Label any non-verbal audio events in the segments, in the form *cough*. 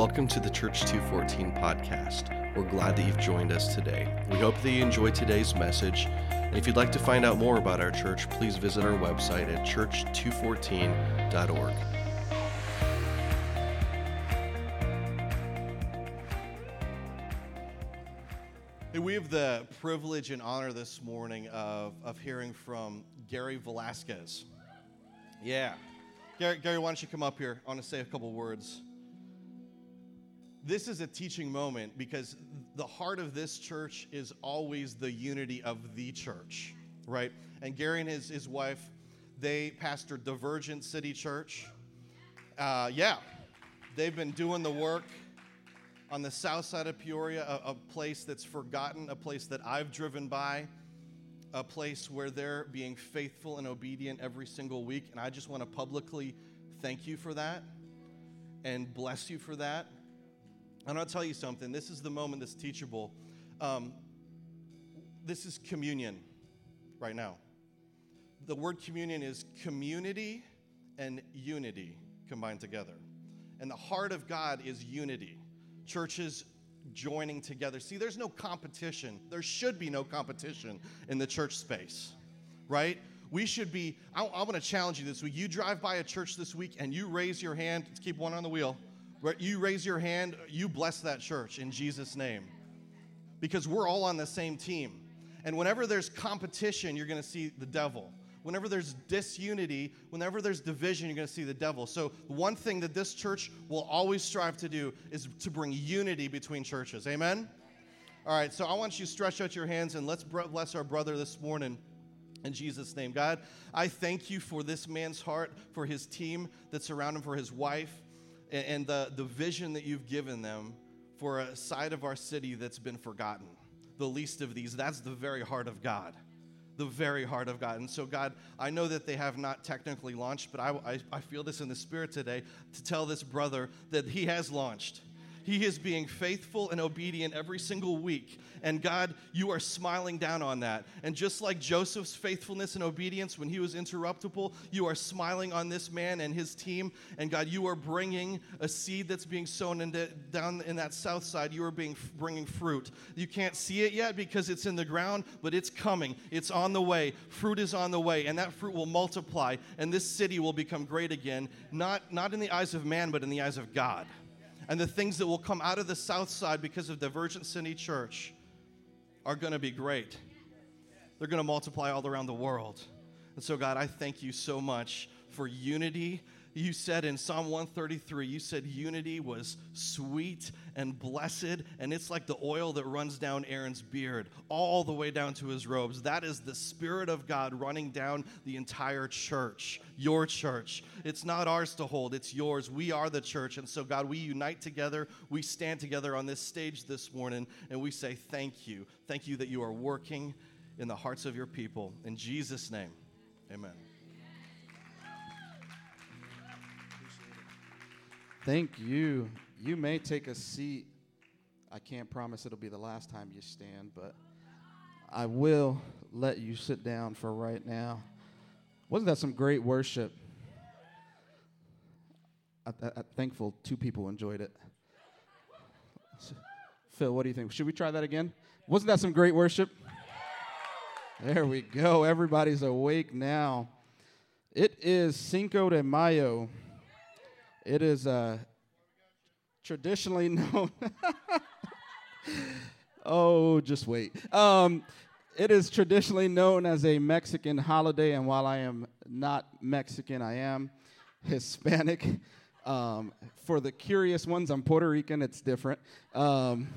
Welcome to the Church 214 podcast. We're glad that you've joined us today. We hope that you enjoyed today's message. And if you'd like to find out more about our church, please visit our website at church214.org. Hey, we have the privilege and honor this morning of, of hearing from Gary Velasquez. Yeah. Gary, Gary, why don't you come up here? I want to say a couple words. This is a teaching moment because the heart of this church is always the unity of the church, right? And Gary and his, his wife, they pastor Divergent City Church. Uh, yeah, they've been doing the work on the south side of Peoria, a, a, place that's forgotten, a place that I've driven by, a place where they're being faithful and obedient every single week. And I just want to publicly thank you for that and bless you for that. And I'll tell you something this is the moment that's teachable. Um, this is communion right now. The word communion is community and unity combined together. And the heart of God is unity churches joining together. See, there's no competition. There should be no competition in the church space, right? We should be, I, I want to challenge you this week. You drive by a church this week and you raise your hand, keep one on the wheel. You raise your hand, you bless that church in Jesus' name. Because we're all on the same team. And whenever there's competition, you're going to see the devil. Whenever there's disunity, whenever there's division, you're going to see the devil. So, one thing that this church will always strive to do is to bring unity between churches. Amen? All right, so I want you to stretch out your hands and let's bless our brother this morning. In Jesus' name, God, I thank you for this man's heart, for his team that's around him, for his wife, and, and the, the vision that you've given them for a side of our city that's been forgotten. The least of these, that's the very heart of God the very heart of God. And so, God, I know that they have not technically launched, but I, I, I, feel this in the spirit today to tell this brother that he has launched. He is being faithful and obedient every single week. And God, you are smiling down on that. And just like Joseph's faithfulness and obedience when he was interruptible, you are smiling on this man and his team. And God, you are bringing a seed that's being sown into, down in that south side. You are being, bringing fruit. You can't see it yet because it's in the ground, but it's coming. It's on the way. Fruit is on the way. And that fruit will multiply. And this city will become great again, not, not in the eyes of man, but in the eyes of God and the things that will come out of the south side because of Divergent City Church are going to be great. They're going to multiply all around the world. And so, God, I thank you so much for unity you said in Psalm 133, you said unity was sweet and blessed, and it's like the oil that runs down Aaron's beard, all the way down to his robes. That is the Spirit of God running down the entire church, your church. It's not ours to hold, it's yours. We are the church. And so, God, we unite together. We stand together on this stage this morning, and we say, Thank you. Thank you that you are working in the hearts of your people. In Jesus' name, amen. Thank you. You may take a seat. I can't promise it'll be the last time you stand, but I will let you sit down for right now. Wasn't that some great worship? I, am thankful two people enjoyed it. Phil, what do you think? Should we try that again? Wasn't that some great worship? There we go. Everybody's awake now. It is Cinco de Mayo. It is uh, traditionally *laughs* known. oh, just wait. Um, it is traditionally known as a Mexican holiday, and while I am not Mexican, I am Hispanic. Um, for the curious ones, I'm Puerto Rican, it's different. Um,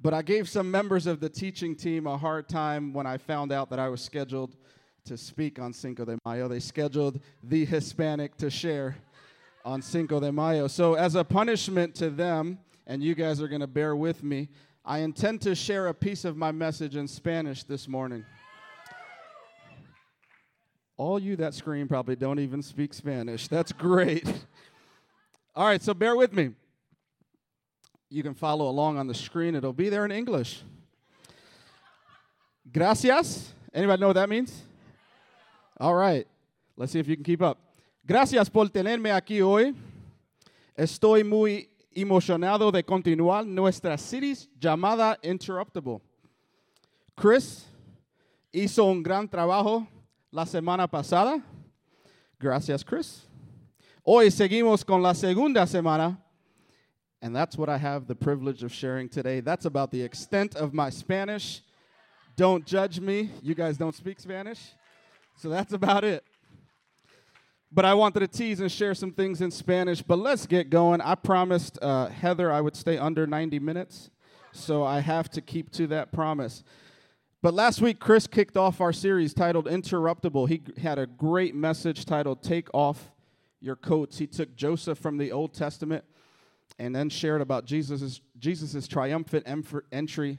but I gave some members of the teaching team a hard time when I found out that I was scheduled to speak on Cinco de Mayo. They scheduled the Hispanic to share on Cinco de Mayo. So, as a punishment to them, and you guys are going to bear with me, I intend to share a piece of my message in Spanish this morning. All you that scream probably don't even speak Spanish. That's great. *laughs* All right, so bear with me. You can follow along on the screen, it'll be there in English. Gracias. Anybody know what that means? All right, let's see if you can keep up. Gracias por tenerme aquí hoy. Estoy muy emocionado de continuar nuestra series llamada Interruptible. Chris hizo un gran trabajo la semana pasada. Gracias, Chris. Hoy seguimos con la segunda semana. And that's what I have the privilege of sharing today. That's about the extent of my Spanish. Don't judge me. You guys don't speak Spanish. So that's about it. But I wanted to tease and share some things in Spanish. But let's get going. I promised uh, Heather I would stay under 90 minutes. So I have to keep to that promise. But last week, Chris kicked off our series titled Interruptible. He had a great message titled Take Off Your Coats. He took Joseph from the Old Testament and then shared about Jesus' Jesus's triumphant entry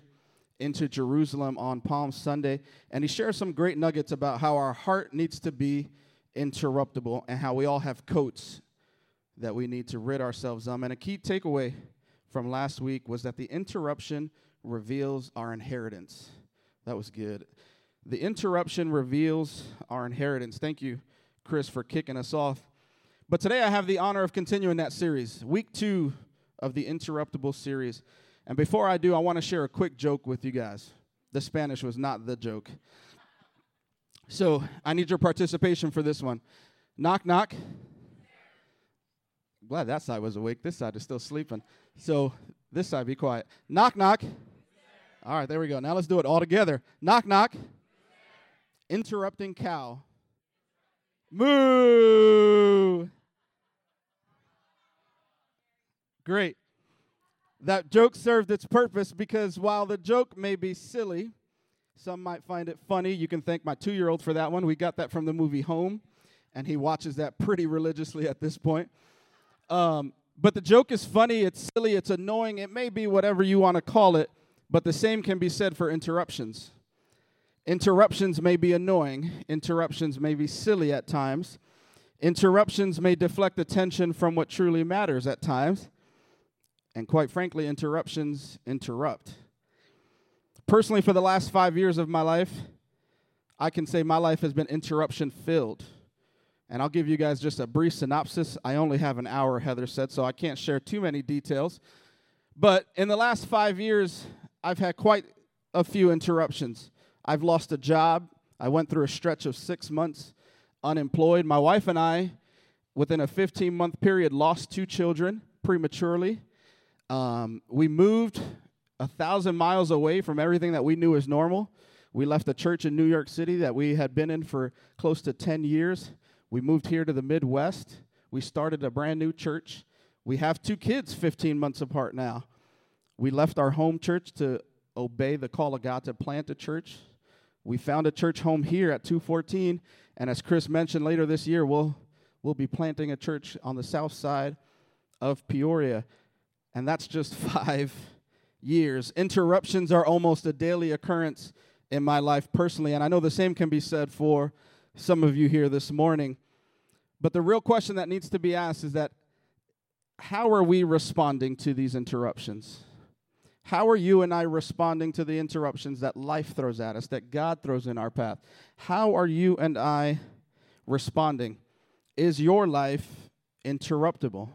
into Jerusalem on Palm Sunday. And he shared some great nuggets about how our heart needs to be interruptible and how we all have coats that we need to rid ourselves of. And a key takeaway from last week was that the interruption reveals our inheritance. That was good. The interruption reveals our inheritance. Thank you, Chris, for kicking us off. But today I have the honor of continuing that series, week two of the Interruptible series. And before I do, I want to share a quick joke with you guys. The Spanish was not the joke. So I need your participation for this one. Knock, knock. Glad that side was awake. This side is still sleeping. So this side, be quiet. Knock, knock. All right, there we go. Now let's do it all together. Knock, knock. Interrupting cow. Moo. Great. That joke served its purpose because while the joke may be silly, some might find it funny. You can thank my two year old for that one. We got that from the movie Home, and he watches that pretty religiously at this point. Um, but the joke is funny, it's silly, it's annoying, it may be whatever you want to call it. But the same can be said for interruptions. Interruptions may be annoying, interruptions may be silly at times. Interruptions may deflect attention from what truly matters at times. And quite frankly, interruptions interrupt. Personally, for the last five years of my life, I can say my life has been interruption filled. And I'll give you guys just a brief synopsis. I only have an hour, Heather said, so I can't share too many details. But in the last five years, I've had quite a few interruptions. I've lost a job. I went through a stretch of six months unemployed. My wife and I, within a 15 month period, lost two children prematurely. Um, we moved a thousand miles away from everything that we knew as normal. We left a church in New York City that we had been in for close to 10 years. We moved here to the Midwest. We started a brand new church. We have two kids 15 months apart now. We left our home church to obey the call of God to plant a church. We found a church home here at 214, and as Chris mentioned later this year, we'll we'll be planting a church on the south side of Peoria. And that's just *laughs* 5 years. Interruptions are almost a daily occurrence in my life personally, and I know the same can be said for some of you here this morning. But the real question that needs to be asked is that how are we responding to these interruptions? How are you and I responding to the interruptions that life throws at us, that God throws in our path? How are you and I responding? Is your life interruptible?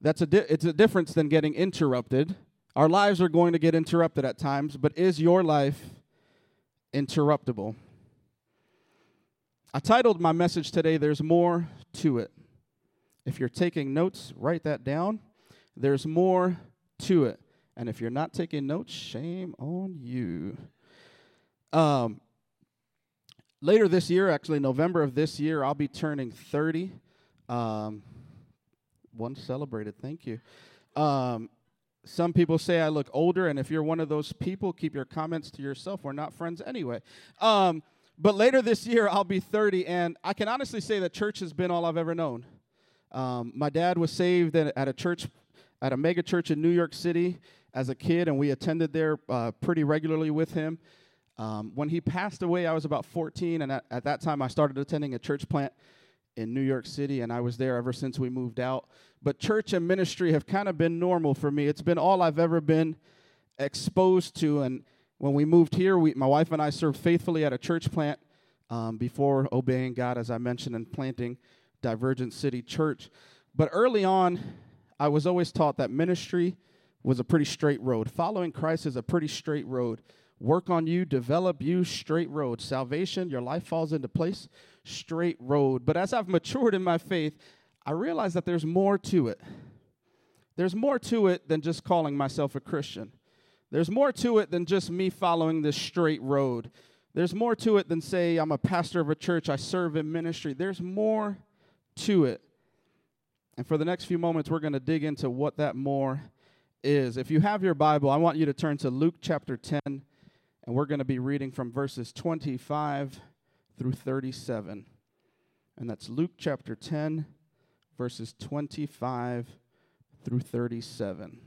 That's a di- it's a difference than getting interrupted. Our lives are going to get interrupted at times, but is your life interruptible? I titled my message today, There's More to It. If you're taking notes, write that down. There's more to it. And if you're not taking notes, shame on you. Um, later this year, actually, November of this year, I'll be turning 30. Um, one celebrated, thank you. Um, some people say I look older, and if you're one of those people, keep your comments to yourself. We're not friends anyway. Um, but later this year, I'll be 30, and I can honestly say that church has been all I've ever known. Um, my dad was saved at, a church, at a mega church in New York City as a kid, and we attended there uh, pretty regularly with him. Um, when he passed away, I was about 14, and at, at, that time, I started attending a church plant in New York City, and I was there ever since we moved out. But church and ministry have kind of been normal for me. It's been all I've ever been exposed to. And when we moved here, we, my wife and I served faithfully at a church plant um, before obeying God, as I mentioned, and planting Divergent City Church. But early on, I was always taught that ministry was a pretty straight road. Following Christ is a pretty straight road. Work on you, develop you, straight road. Salvation, your life falls into place, straight road. But as I've matured in my faith, I realize that there's more to it. There's more to it than just calling myself a Christian. There's more to it than just me following this straight road. There's more to it than say I'm a pastor of a church, I serve in ministry. There's more to it. And for the next few moments, we're going to dig into what that more is. If you have your Bible, I want you to turn to Luke chapter 10, and we're going to be reading from verses 25 through 37. And that's Luke chapter 10, verses 25 through 37.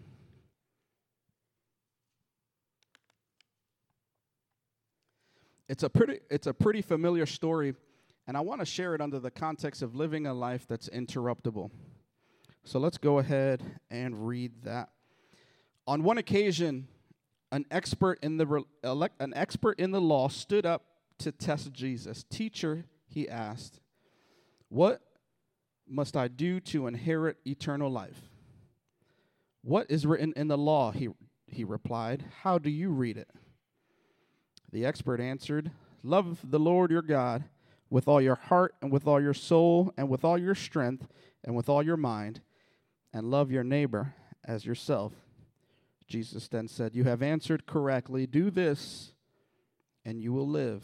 It's a pretty it's a pretty familiar story and I want to share it under the context of living a life that's interruptible. So let's go ahead and read that. On one occasion, an expert in the an expert in the law stood up to test Jesus. Teacher, he asked, "What must I do to inherit eternal life?" What is written in the law? He he replied. How do you read it? The expert answered, Love the Lord your God with all your heart and with all your soul and with all your strength and with all your mind, and love your neighbor as yourself. Jesus then said, You have answered correctly. Do this, and you will live.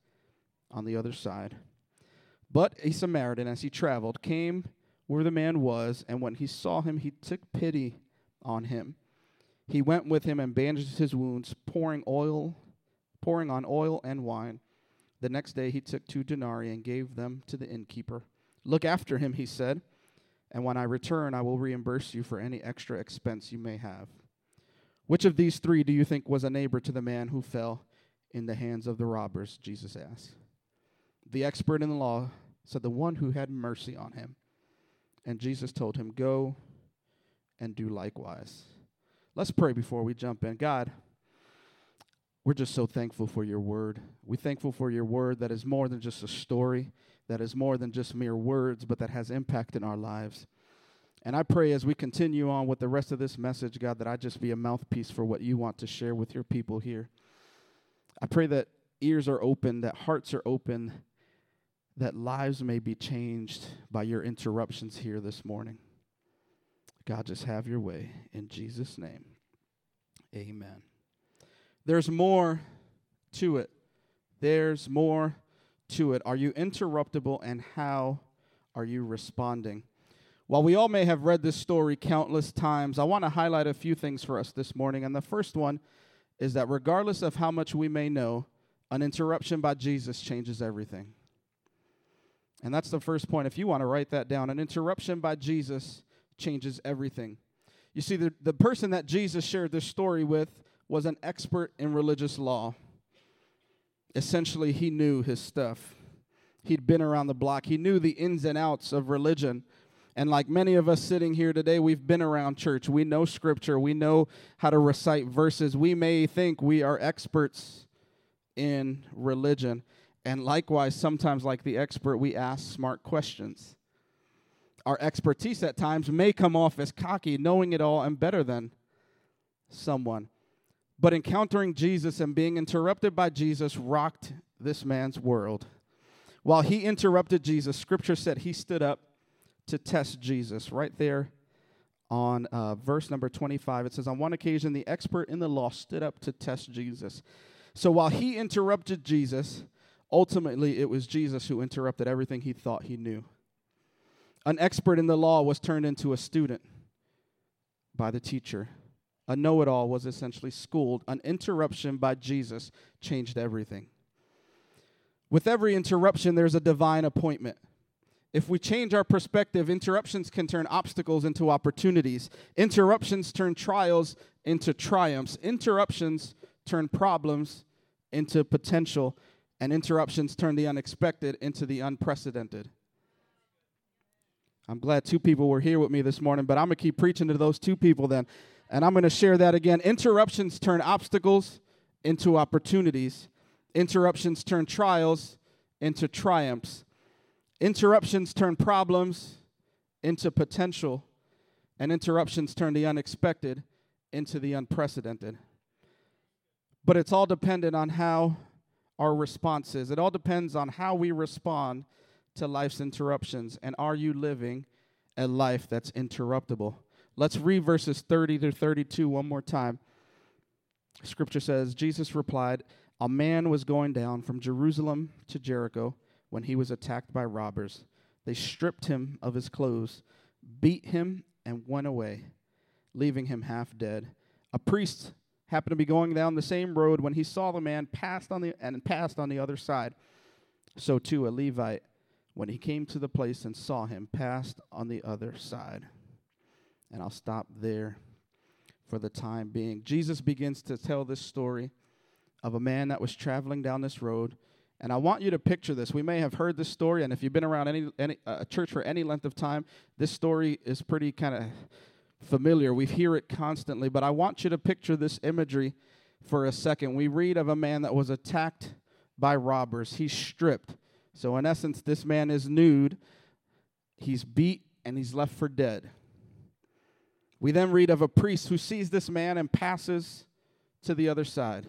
on the other side. But a Samaritan, as he traveled, came where the man was, and when he saw him, he took pity on him. He went with him and bandaged his wounds, pouring oil pouring on oil and wine. The next day he took two denarii and gave them to the innkeeper. Look after him, he said, and when I return, I will reimburse you for any extra expense you may have. Which of these three do you think was a neighbor to the man who fell in the hands of the robbers? Jesus asked. The expert in the law said, The one who had mercy on him. And Jesus told him, Go and do likewise. Let's pray before we jump in. God, we're just so thankful for your word. We're thankful for your word that is more than just a story, that is more than just mere words, but that has impact in our lives. And I pray as we continue on with the rest of this message, God, that I just be a mouthpiece for what you want to share with your people here. I pray that ears are open, that hearts are open, that lives may be changed by your interruptions here this morning. God, just have your way. In Jesus' name, amen. There's more to it. There's more to it. Are you interruptible and how are you responding? While we all may have read this story countless times, I want to highlight a few things for us this morning. And the first one is that regardless of how much we may know, an interruption by Jesus changes everything. And that's the first point. If you want to write that down, an interruption by Jesus changes everything. You see, the, the person that Jesus shared this story with was an expert in religious law. Essentially, he knew his stuff. He'd been around the block, he knew the ins and outs of religion. And like many of us sitting here today, we've been around church. We know scripture. We know how to recite verses. We may think we are experts in religion. And likewise, sometimes, like the expert, we ask smart questions. Our expertise at times may come off as cocky, knowing it all and better than someone. But encountering Jesus and being interrupted by Jesus rocked this man's world. While he interrupted Jesus, scripture said he stood up to test Jesus. Right there on uh, verse number 25, it says, On one occasion, the expert in the law stood up to test Jesus. So while he interrupted Jesus, ultimately it was Jesus who interrupted everything he thought he knew. An expert in the law was turned into a student by the teacher a know it all, was essentially schooled. An interruption by Jesus changed everything. With every interruption, there's a divine appointment. If we change our perspective, interruptions can turn obstacles into opportunities. Interruptions turn trials into triumphs. Interruptions turn problems into potential. And interruptions turn the unexpected into the unprecedented. I'm glad two people were here with me this morning, but I'm going to keep preaching to those two people then. And I'm going to share that again. Interruptions turn obstacles into opportunities, interruptions turn trials into triumphs. Interruptions turn problems into potential, and interruptions turn the unexpected into the unprecedented. But it's all dependent on how our responses. It all depends on how we respond to life's interruptions. And are you living a life that's interruptible? Let's read verses 30 to 32 one more time. Scripture says Jesus replied, A man was going down from Jerusalem to Jericho when he was attacked by robbers. They stripped him of his clothes, beat him, and went away, leaving him half dead. A priest happened to be going down the same road when he saw the man passed on the and passed on the other side. So too a Levite, when he came to the place and saw him, passed on the other side. And I'll stop there for the time being. Jesus begins to tell this story of a man that was traveling down this road and I want you to picture this. We may have heard this story, and if you've been around any, any uh, church for any length of time, this story is pretty kind of familiar. We hear it constantly, but I want you to picture this imagery for a second. We read of a man that was attacked by robbers. He's stripped. So, in essence, this man is nude. He's beat and he's left for dead. We then read of a priest who sees this man and passes to the other side.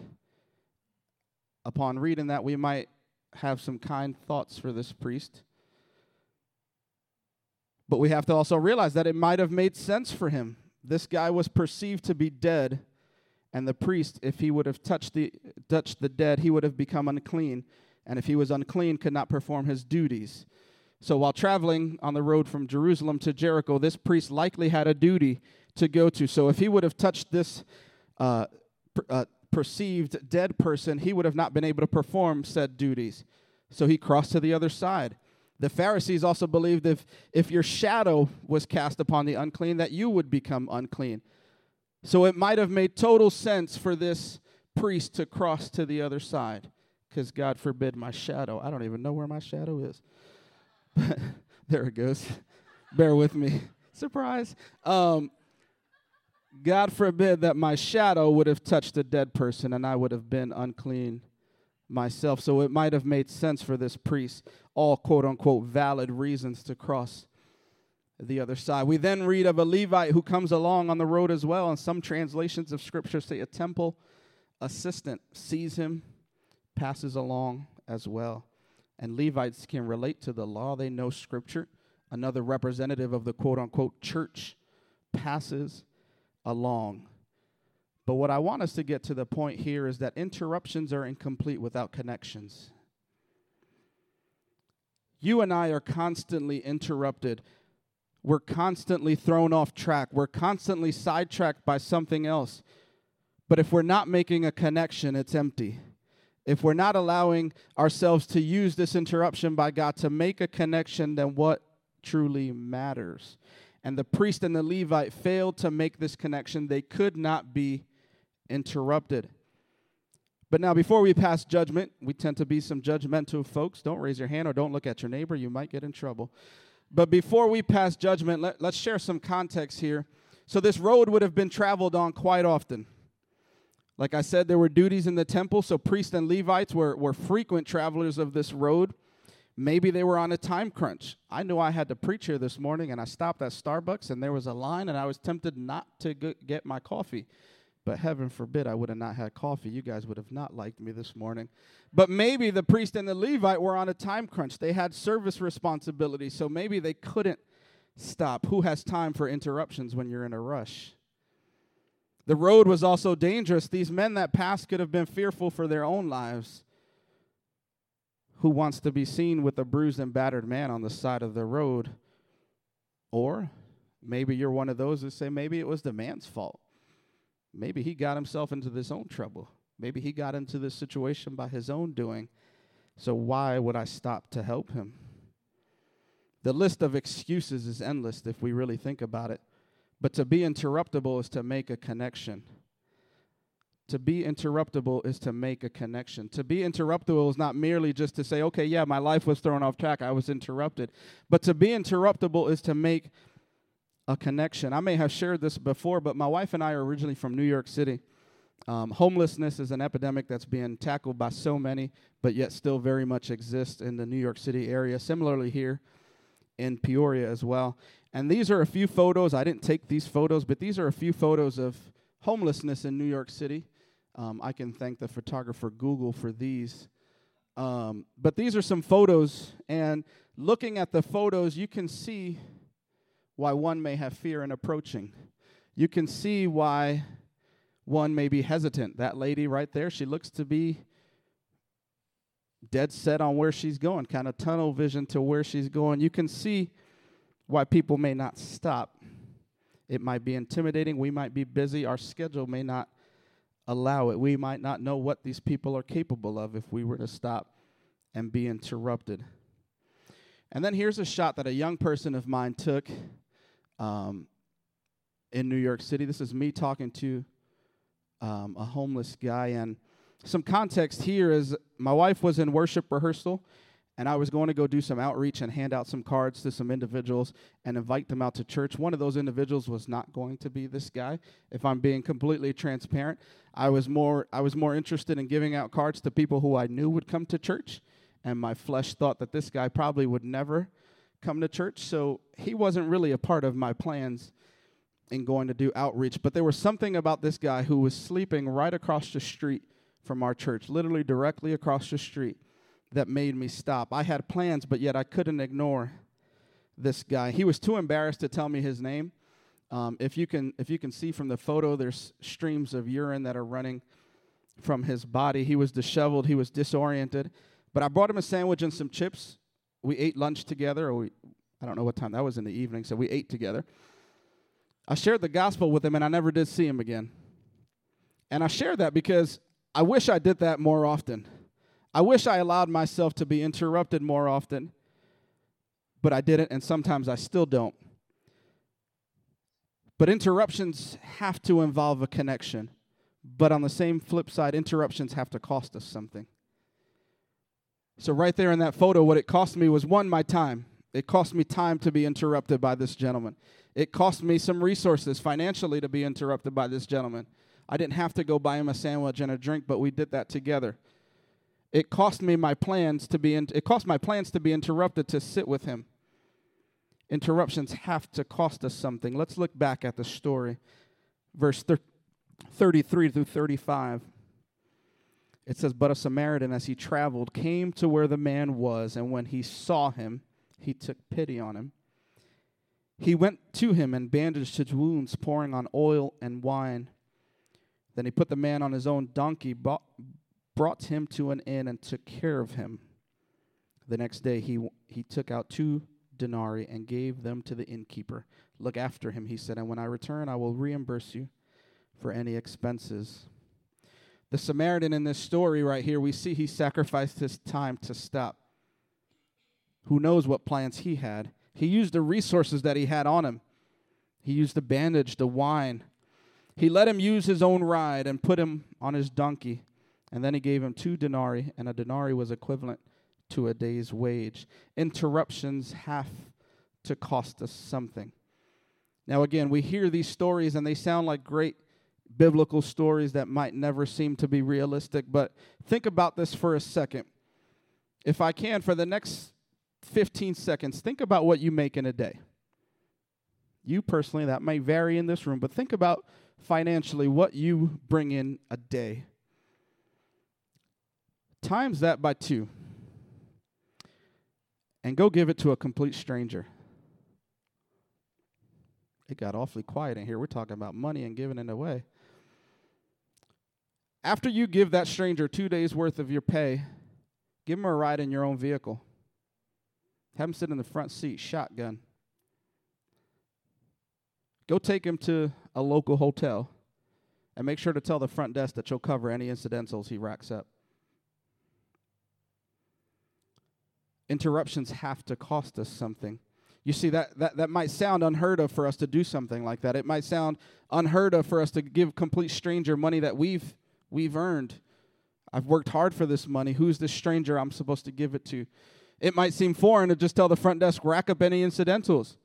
Upon reading that, we might have some kind thoughts for this priest. But we have to also realize that it might have made sense for him. This guy was perceived to be dead, and the priest, if he would have touched the, touched the dead, he would have become unclean. And if he was unclean, could not perform his duties. So while traveling on the road from Jerusalem to Jericho, this priest likely had a duty to go to. So if he would have touched this uh, uh, perceived dead person, he would have not been able to perform said duties. So he crossed to the other side. The Pharisees also believed if, if your shadow was cast upon the unclean, that you would become unclean. So it might have made total sense for this priest to cross to the other side, because God forbid my shadow. I don't even know where my shadow is. *laughs* there it goes. *laughs* Bear with me. Surprise. Um, God forbid that my shadow would have touched a dead person and I would have been unclean myself. So it might have made sense for this priest, all quote unquote valid reasons to cross the other side. We then read of a Levite who comes along on the road as well, and some translations of scripture say a temple assistant sees him, passes along as well. And Levites can relate to the law, they know scripture. Another representative of the quote unquote church passes along. But what I want us to get to the point here is that interruptions are incomplete without connections. You and I are constantly interrupted. We're constantly thrown off track. We're constantly sidetracked by something else. But if we're not making a connection, it's empty. If we're not allowing ourselves to use this interruption by God to make a connection, then what truly matters? and the priest and the Levite failed to make this connection, they could not be interrupted. But now, before we pass judgment, we tend to be some judgmental folks. Don't raise your hand or don't look at your neighbor, you might get in trouble. But before we pass judgment, let, us share some context here. So, this road would have been traveled on quite often. Like I said, there were duties in the temple, so priests and Levites were, were frequent travelers of this road. Maybe they were on a time crunch. I knew I had to preach here this morning, and I stopped at Starbucks, and there was a line, and I was tempted not to get my coffee. But heaven forbid I would have not had coffee. You guys would have not liked me this morning. But maybe the priest and the Levite were on a time crunch. They had service responsibilities, so maybe they couldn't stop. Who has time for interruptions when you're in a rush? The road was also dangerous. These men that passed could have been fearful for their own lives who wants to be seen with a bruised and battered man on the side of the road. Or maybe you're one of those who say maybe it was the man's fault. Maybe he got himself into this own trouble. Maybe he got into this situation by his own doing. So why would I stop to help him? The list of excuses is endless if we really think about it. But to be interruptible is to make a connection. To be interruptible is to make a connection. To be interruptible is not merely just to say, okay, yeah, my life was thrown off track, I was interrupted. But to be interruptible is to make a connection. I may have shared this before, but my wife and I are originally from New York City. Um, homelessness is an epidemic that's being tackled by so many, but yet still very much exists in the New York City area. Similarly, here in Peoria as well. And these are a few photos. I didn't take these photos, but these are a few photos of homelessness in New York City. Um, I can thank the photographer Google for these. Um, but these are some photos, and looking at the photos, you can see why one may have fear in approaching. You can see why one may be hesitant. That lady right there, she looks to be dead set on where she's going, kind of tunnel vision to where she's going. You can see why people may not stop. It might be intimidating. We might be busy. Our schedule may not allow it. We might not know what these people are capable of if we were to stop and be interrupted. And then here's a shot that a young person of mine took um, in New York City. This is me talking to um, a homeless guy. And some context here is my wife was in worship rehearsal, and I was going to go do some outreach and hand out some cards to some individuals and invite them out to church. One of those individuals was not going to be this guy. If I'm being completely transparent, I was more I was more interested in giving out cards to people who I knew would come to church, and my flesh thought that this guy probably would never come to church, so he wasn't really a part of my plans in going to do outreach. But there was something about this guy who was sleeping right across the street from our church, literally directly across the street, that made me stop. I had plans, but yet I couldn't ignore this guy. He was too embarrassed to tell me his name. Um, if you can, if you can see from the photo, there's streams of urine that are running from his body. He was disheveled. He was disoriented. But I brought him a sandwich and some chips. We ate lunch together, or we, I don't know what time that was in the evening. So we ate together. I shared the gospel with him, and I never did see him again. And I share that because I wish I did that more often. I wish I allowed myself to be interrupted more often, but I didn't, and sometimes I still don't. But interruptions have to involve a connection. But on the same flip side, interruptions have to cost us something. So, right there in that photo, what it cost me was one, my time. It cost me time to be interrupted by this gentleman. It cost me some resources financially to be interrupted by this gentleman. I didn't have to go buy him a sandwich and a drink, but we did that together. It cost me my plans to be in, it cost my plans to be interrupted to sit with him. Interruptions have to cost us something. Let's look back at the story. Verse thir- 33 through 35. It says, But a Samaritan, as he traveled, came to where the man was, and when he saw him, he took pity on him. He went to him and bandaged his wounds, pouring on oil and wine. Then he put the man on his own donkey, brought him to an inn, and took care of him. The next day he, he took out two denarii and gave them to the innkeeper. Look after him, he said, and when I return, I will reimburse you for any expenses. The Samaritan in this story right here, we see he sacrificed his time to stop. Who knows what plans he had? He used the resources that he had on him. He used the bandage, the wine. He let him use his own ride and put him on his donkey. And then he gave him two denarii, and a denarii was equivalent to a day's wage. Interruptions have to cost us something. Now, again, we hear these stories and they sound like great biblical stories that might never seem to be realistic, but think about this for a second. If I can, for the next 15 seconds, think about what you make in a day. You personally, that may vary in this room, but think about financially what you bring in a day. Times that by two. And go give it to a complete stranger. It got awfully quiet in here. We're talking about money and giving it away. After you give that stranger two days' worth of your pay, give him a ride in your own vehicle. Have him sit in the front seat, shotgun. Go take him to a local hotel and make sure to tell the front desk that you'll cover any incidentals he racks up. Interruptions have to cost us something. You see, that, that, that might sound unheard of for us to do something like that. It might sound unheard of for us to give complete stranger money that we've, we've earned. I've worked hard for this money. Who's this stranger I'm supposed to give it to? It might seem foreign to just tell the front desk, rack up any incidentals.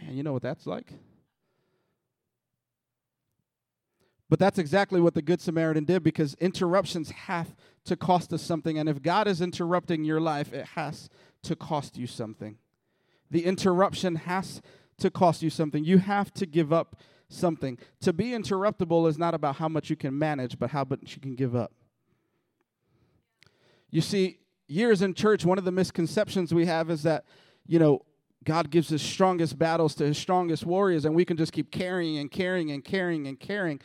Man, you know what that's like? But that's exactly what the Good Samaritan did because interruptions have to cost us something. And if God is interrupting your life, it has to cost you something. The interruption has to cost you something. You have to give up something. To be interruptible is not about how much you can manage, but how much you can give up. You see, years in church, one of the misconceptions we have is that, you know, God gives his strongest battles to his strongest warriors, and we can just keep carrying and carrying and carrying and carrying.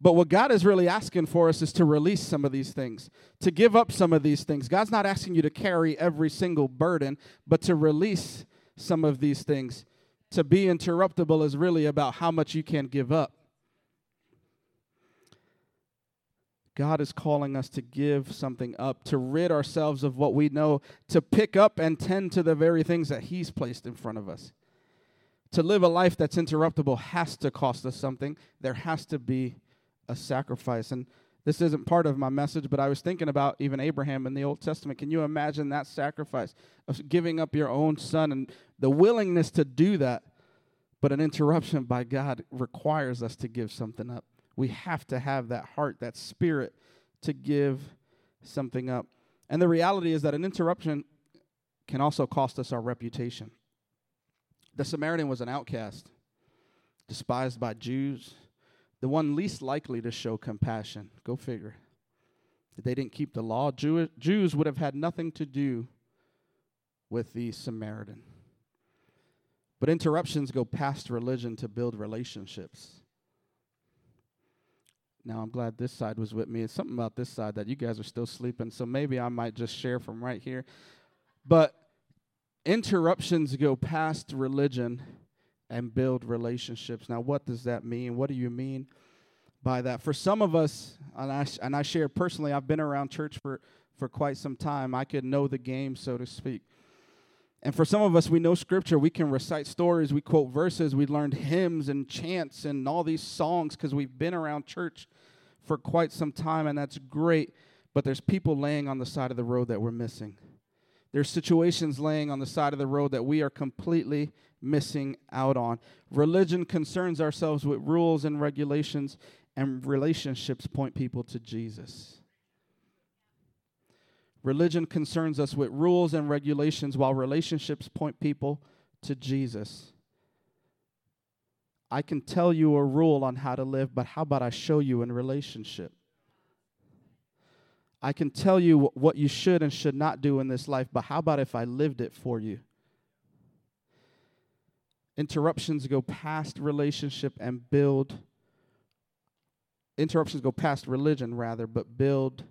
But what God is really asking for us is to release some of these things, to give up some of these things. God's not asking you to carry every single burden, but to release some of these things. To be interruptible is really about how much you can give up. God is calling us to give something up, to rid ourselves of what we know, to pick up and tend to the very things that He's placed in front of us. To live a life that's interruptible has to cost us something. There has to be a sacrifice. And this isn't part of my message, but I was thinking about even Abraham in the Old Testament. Can you imagine that sacrifice of giving up your own son and the willingness to do that? But an interruption by God requires us to give something up. We have to have that heart, that spirit to give something up. And the reality is that an interruption can also cost us our reputation. The Samaritan was an outcast, despised by Jews, the one least likely to show compassion. Go figure. If they didn't keep the law, Jew- Jews would have had nothing to do with the Samaritan. But interruptions go past religion to build relationships. Now, I'm glad this side was with me. It's something about this side that you guys are still sleeping, so maybe I might just share from right here. But interruptions go past religion and build relationships. Now, what does that mean? What do you mean by that? For some of us, and I, and I share personally, I've been around church for, for quite some time. I could know the game, so to speak. And for some of us, we know scripture. We can recite stories, we quote verses, we learned hymns and chants and all these songs because we've been around church for quite some time, and that's great. But there's people laying on the side of the road that we're missing. There's situations laying on the side of the road that we are completely missing out on. Religion concerns ourselves with rules and regulations, and relationships point people to Jesus. Religion concerns us with rules and regulations, while relationships point people to Jesus. I can tell you a rule on how to live, but how about I show you in relationship? I can tell you what you should and should not do in this life, but how about if I lived it for you? Interruptions go past relationship and build. Interruptions go past religion, rather, but build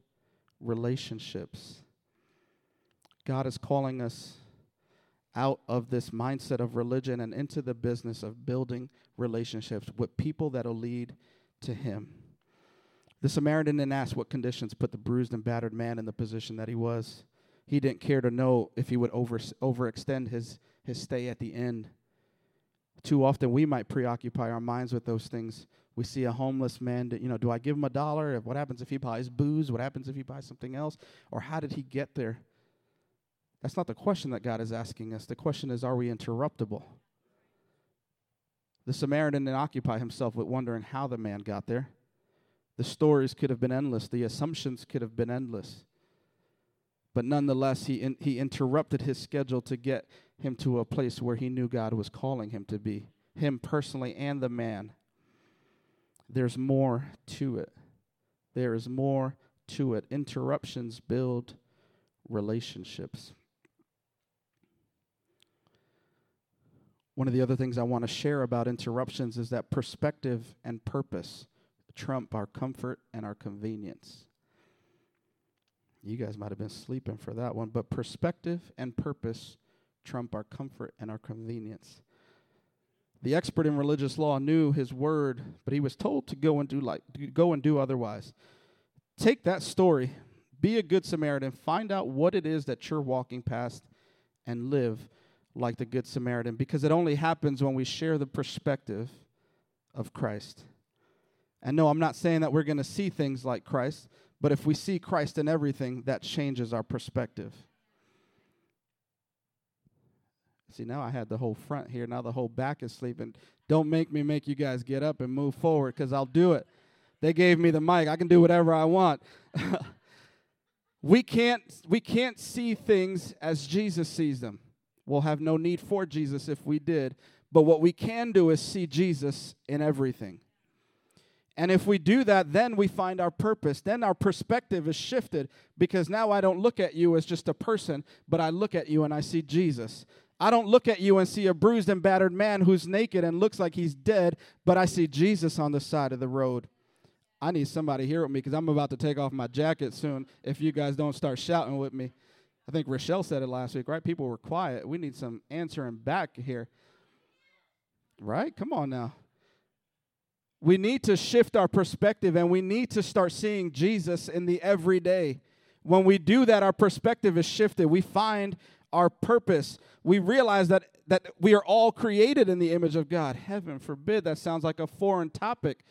relationships. God is calling us out of this mindset of religion and into the business of building relationships with people that'll lead to Him. The Samaritan didn't ask what conditions put the bruised and battered man in the position that he was. He didn't care to know if he would over, overextend his, his stay at the end. Too often we might preoccupy our minds with those things. We see a homeless man, you know, do I give him a dollar? What happens if he buys booze? What happens if he buys something else? Or how did he get there? That's not the question that God is asking us. The question is, are we interruptible? The Samaritan didn't occupy himself with wondering how the man got there. The stories could have been endless, the assumptions could have been endless. But nonetheless, he, in, he interrupted his schedule to get him to a place where he knew God was calling him to be, him personally and the man. There's more to it. There is more to it. Interruptions build relationships. One of the other things I want to share about interruptions is that perspective and purpose trump our comfort and our convenience. You guys might have been sleeping for that one, but perspective and purpose trump our comfort and our convenience. The expert in religious law knew his word, but he was told to go and do like go and do otherwise. Take that story, be a good Samaritan, find out what it is that you're walking past and live like the Good Samaritan because it only happens when we share the perspective of Christ. And no, I'm not saying that we're going to see things like Christ, but if we see Christ in everything, that changes our perspective. See, now I had the whole front here. Now the whole back is sleeping. Don't make me make you guys get up and move forward because I'll do it. They gave me the mic. I can do whatever I want. *laughs* we can't we can't see things as Jesus sees them. We'll have no need for Jesus if we did, but what we can do is see Jesus in everything. And if we do that, then we find our purpose. Then our perspective is shifted because now I don't look at you as just a person, but I look at you and I see Jesus. I don't look at you and see a bruised and battered man who's naked and looks like he's dead, but I see Jesus on the side of the road. I need somebody here with me because I'm about to take off my jacket soon if you guys don't start shouting with me. I think Rochelle said it last week, right? People were quiet. We need some answering back here. Right? Come on now. We need to shift our perspective and we need to start seeing Jesus in the everyday. When we do that, our perspective is shifted. We find our purpose. We realize that, that we are all created in the image of God. Heaven forbid, that sounds like a foreign topic.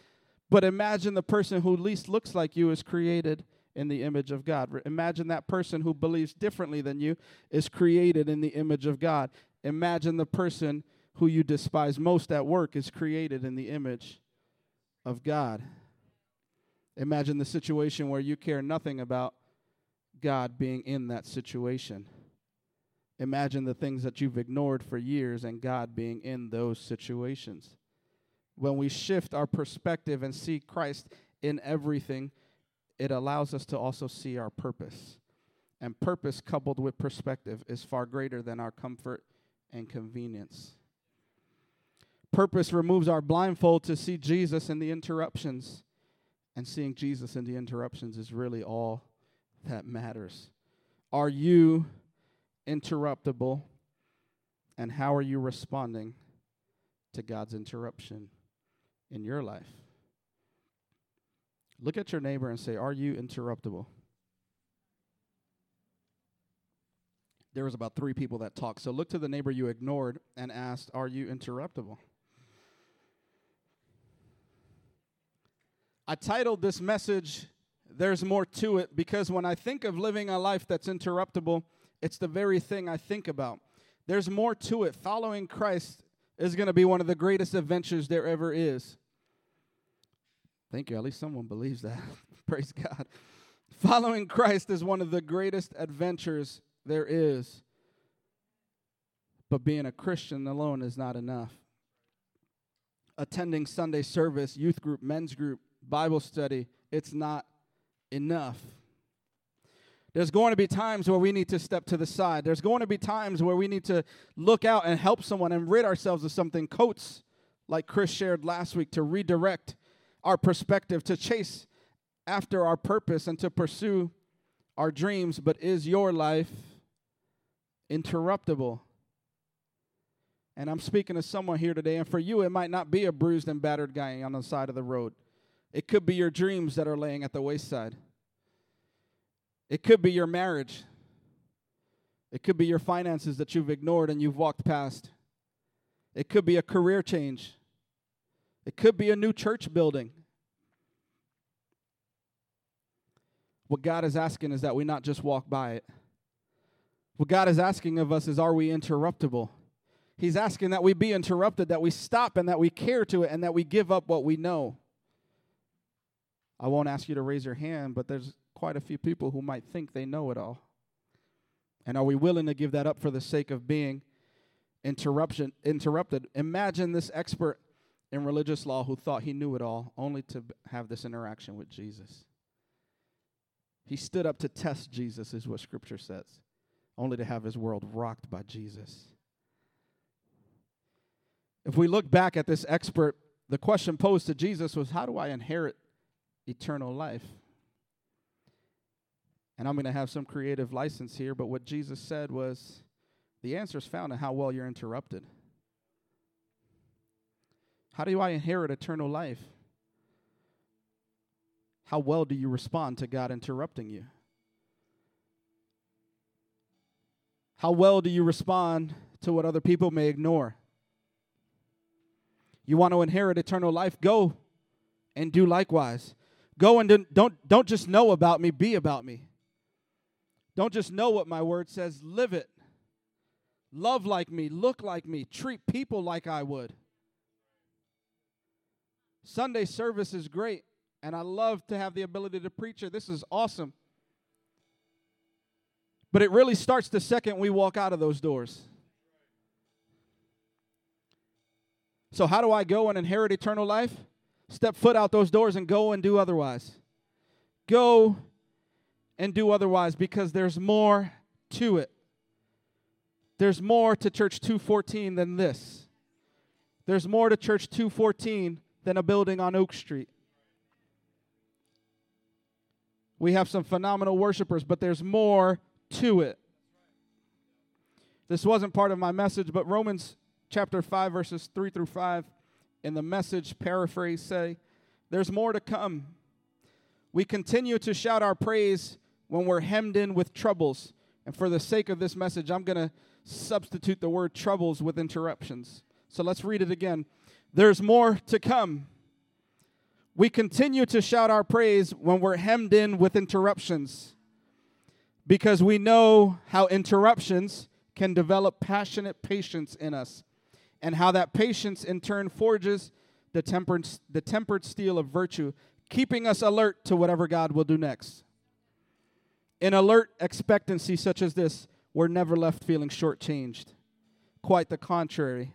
But imagine the person who least looks like you is created in the image of God. Imagine that person who believes differently than you is created in the image of God. Imagine the person who you despise most at work is created in the image of God. Imagine the situation where you care nothing about God being in that situation. Imagine the things that you've ignored for years and God being in those situations. When we shift our perspective and see Christ in everything, it allows us to also see our purpose. And purpose coupled with perspective is far greater than our comfort and convenience. Purpose removes our blindfold to see Jesus in the interruptions. And seeing Jesus in the interruptions is really all that matters. Are you interruptible? And how are you responding to God's interruption in your life? Look at your neighbor and say, Are you interruptible? There was about three people that talked. So look to the neighbor you ignored and asked, Are you interruptible? I titled this message, There's More to It, because when I think of living a life that's interruptible, it's the very thing I think about. There's more to it. Following Christ is going to be one of the greatest adventures there ever is. Thank you. At least someone believes that. *laughs* Praise God. Following Christ is one of the greatest adventures there is. But being a Christian alone is not enough. Attending Sunday service, youth group, men's group, Bible study, it's not enough. There's going to be times where we need to step to the side. There's going to be times where we need to look out and help someone and rid ourselves of something. Coats, like Chris shared last week, to redirect our perspective, to chase after our purpose, and to pursue our dreams. But is your life interruptible? And I'm speaking to someone here today, and for you, it might not be a bruised and battered guy on the side of the road. It could be your dreams that are laying at the wayside. It could be your marriage. It could be your finances that you've ignored and you've walked past. It could be a career change. It could be a new church building. What God is asking is that we not just walk by it. What God is asking of us is are we interruptible? He's asking that we be interrupted, that we stop and that we care to it and that we give up what we know. I won't ask you to raise your hand, but there's quite a few people who might think they know it all. And are we willing to give that up for the sake of being interruption interrupted? Imagine this expert in religious law who thought he knew it all, only to have this interaction with Jesus. He stood up to test Jesus, is what Scripture says, only to have his world rocked by Jesus. If we look back at this expert, the question posed to Jesus was, How do I inherit eternal life? And I'm going to have some creative license here, but what Jesus said was the answer is found in how well you're interrupted. How do I inherit eternal life? How well do you respond to God interrupting you? How well do you respond to what other people may ignore. You want to inherit eternal life? Go and do likewise. Go and do, don't don't just know about me, be about me. Don't just know what my word says, live it. Love like me, look like me, treat people like I would. Sunday service is great, and I love to have the ability to preach it. This is awesome. But it really starts the second we walk out of those doors. So, how do I go and inherit eternal life? Step foot out those doors and go and do otherwise. Go and do otherwise because there's more to it. There's more to Church 214 than this. There's more to Church 214 than a building on Oak Street. We have some phenomenal worshipers, but there's more to it. This wasn't part of my message, but Romans chapter 5, verses 3 through 5, in the message paraphrase say, There's more to come. We continue to shout our praise when we're hemmed in with troubles. And for the sake of this message, I'm going to substitute the word troubles with interruptions. So let's read it again. There's more to come. We continue to shout our praise when we're hemmed in with interruptions because we know how interruptions can develop passionate patience in us and how that patience in turn forges the tempered, the tempered steel of virtue, keeping us alert to whatever God will do next. In alert expectancy such as this, we're never left feeling shortchanged. Quite the contrary.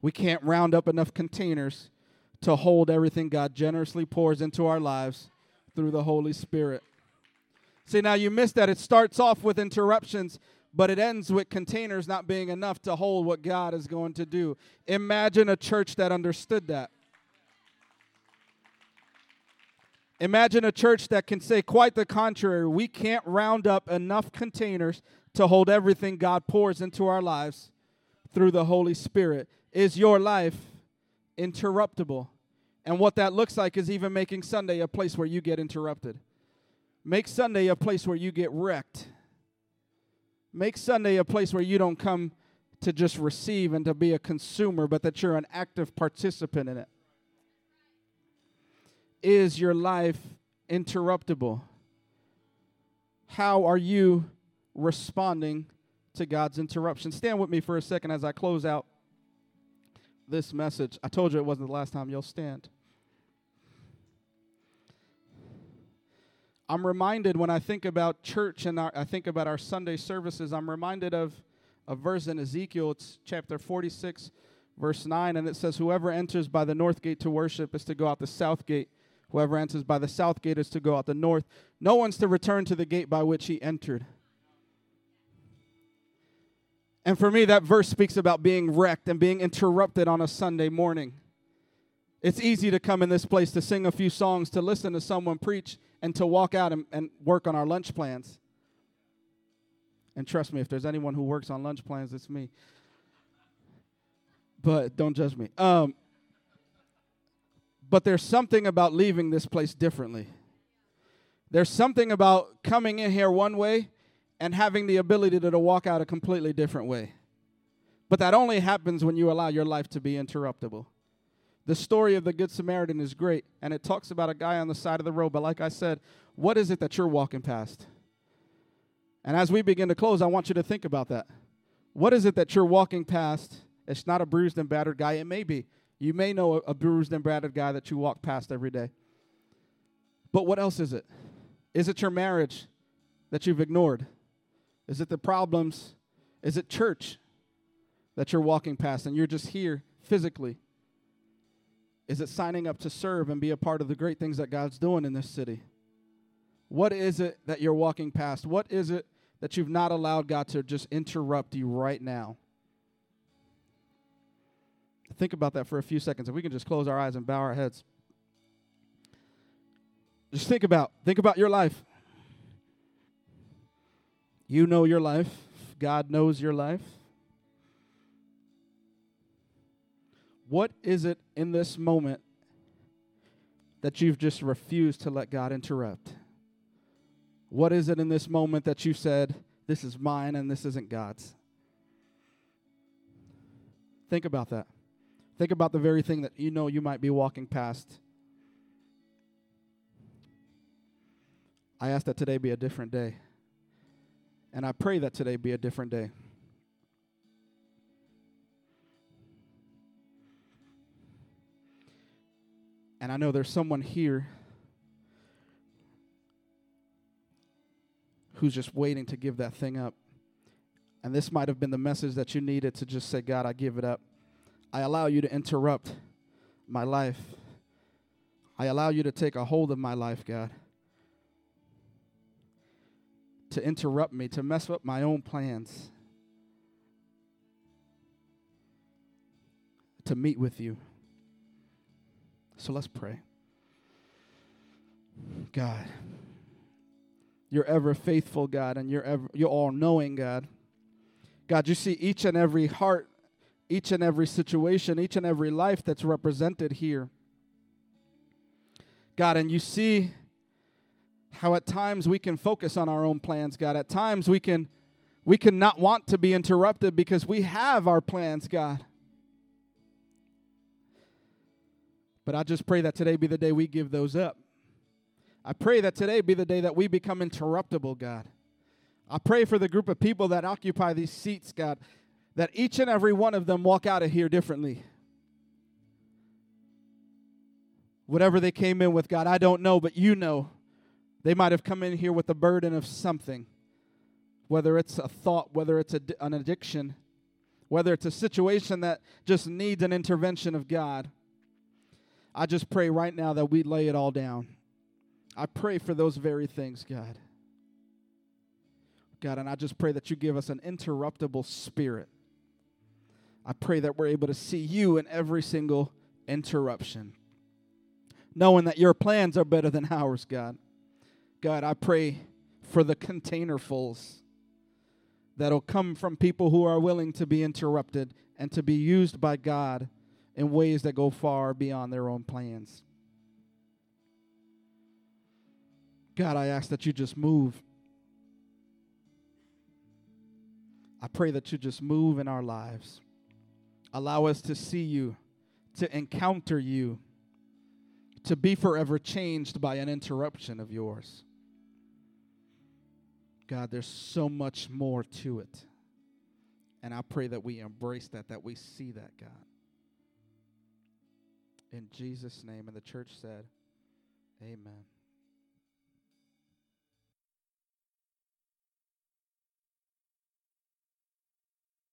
We can't round up enough containers to hold everything God generously pours into our lives through the Holy Spirit. See, now you missed that. It starts off with interruptions but it ends with containers not being enough to hold what God is going to do. Imagine a church that understood that. Imagine a church that can say quite the contrary. We can't round up enough containers to hold everything God pours into our lives through the Holy Spirit. Is your life interruptible? And what that looks like is even making Sunday a place where you get interrupted. Make Sunday a place where you get wrecked Make Sunday a place where you don't come to just receive and to be a consumer, but that you're an active participant in it. Is your life interruptible? How are you responding to God's interruption? Stand with me for a second as I close out this message. I told you it wasn't the last time you'll stand. I'm reminded when I think about church and our, I think about our Sunday services, I'm reminded of a verse in Ezekiel. It's chapter 46, verse 9, and it says, Whoever enters by the north gate to worship is to go out the south gate. Whoever enters by the south gate is to go out the north. No one's to return to the gate by which he entered. And for me, that verse speaks about being wrecked and being interrupted on a Sunday morning. It's easy to come in this place to sing a few songs, to listen to someone preach, and to walk out and, and work on our lunch plans. And trust me, if there's anyone who works on lunch plans, it's me. But don't judge me. Um, but there's something about leaving this place differently. There's something about coming in here one way and having the ability to, to walk out a completely different way. But that only happens when you allow your life to be interruptible. The story of the Good Samaritan is great, and it talks about a guy on the side of the road. But like I said, what is it that you're walking past? And as we begin to close, I want you to think about that. What is it that you're walking past? It's not a bruised and battered guy. It may be. You may know a, a bruised and battered guy that you walk past every day. But what else is it? Is it your marriage that you've ignored? Is it the problems? Is it church that you're walking past and you're just here physically? Is it signing up to serve and be a part of the great things that God's doing in this city? What is it that you're walking past? What is it that you've not allowed God to just interrupt you right now? Think about that for a few seconds. If we can just close our eyes and bow our heads. Just think about think about your life. You know your life. God knows your life. What is it in this moment that you've just refused to let God interrupt? What is it in this moment that you said, This is mine and this isn't God's? Think about that. Think about the very thing that you know you might be walking past. I ask that today be a different day. And I pray that today be a different day. And I know there's someone here who's just waiting to give that thing up. And this might have been the message that you needed to just say, God, I give it up. I allow you to interrupt my life. I allow you to take a hold of my life, God. To interrupt me, to mess up my own plans, to meet with you. So let's pray. God, you're ever faithful, God, and you're ever you're all knowing, God. God, you see each and every heart, each and every situation, each and every life that's represented here. God, and you see how at times we can focus on our own plans, God. At times we can we can not want to be interrupted because we have our plans, God. But I just pray that today be the day we give those up. I pray that today be the day that we become interruptible, God. I pray for the group of people that occupy these seats, God, that each and every one of them walk out of here differently. Whatever they came in with, God, I don't know, but you know. They might have come in here with the burden of something, whether it's a thought, whether it's a, an addiction, whether it's a situation that just needs an intervention of God. I just pray right now that we lay it all down. I pray for those very things, God. God, and I just pray that you give us an interruptible spirit. I pray that we're able to see you in every single interruption, knowing that your plans are better than ours, God. God, I pray for the containerfuls that'll come from people who are willing to be interrupted and to be used by God in ways that go far beyond their own plans. God, I ask that you just move. I pray that you just move in our lives. Allow us to see you, to encounter you, to be forever changed by an interruption of yours. God, there's so much more to it. And I pray that we embrace that, that we see that, God. In Jesus' name. And the church said, Amen.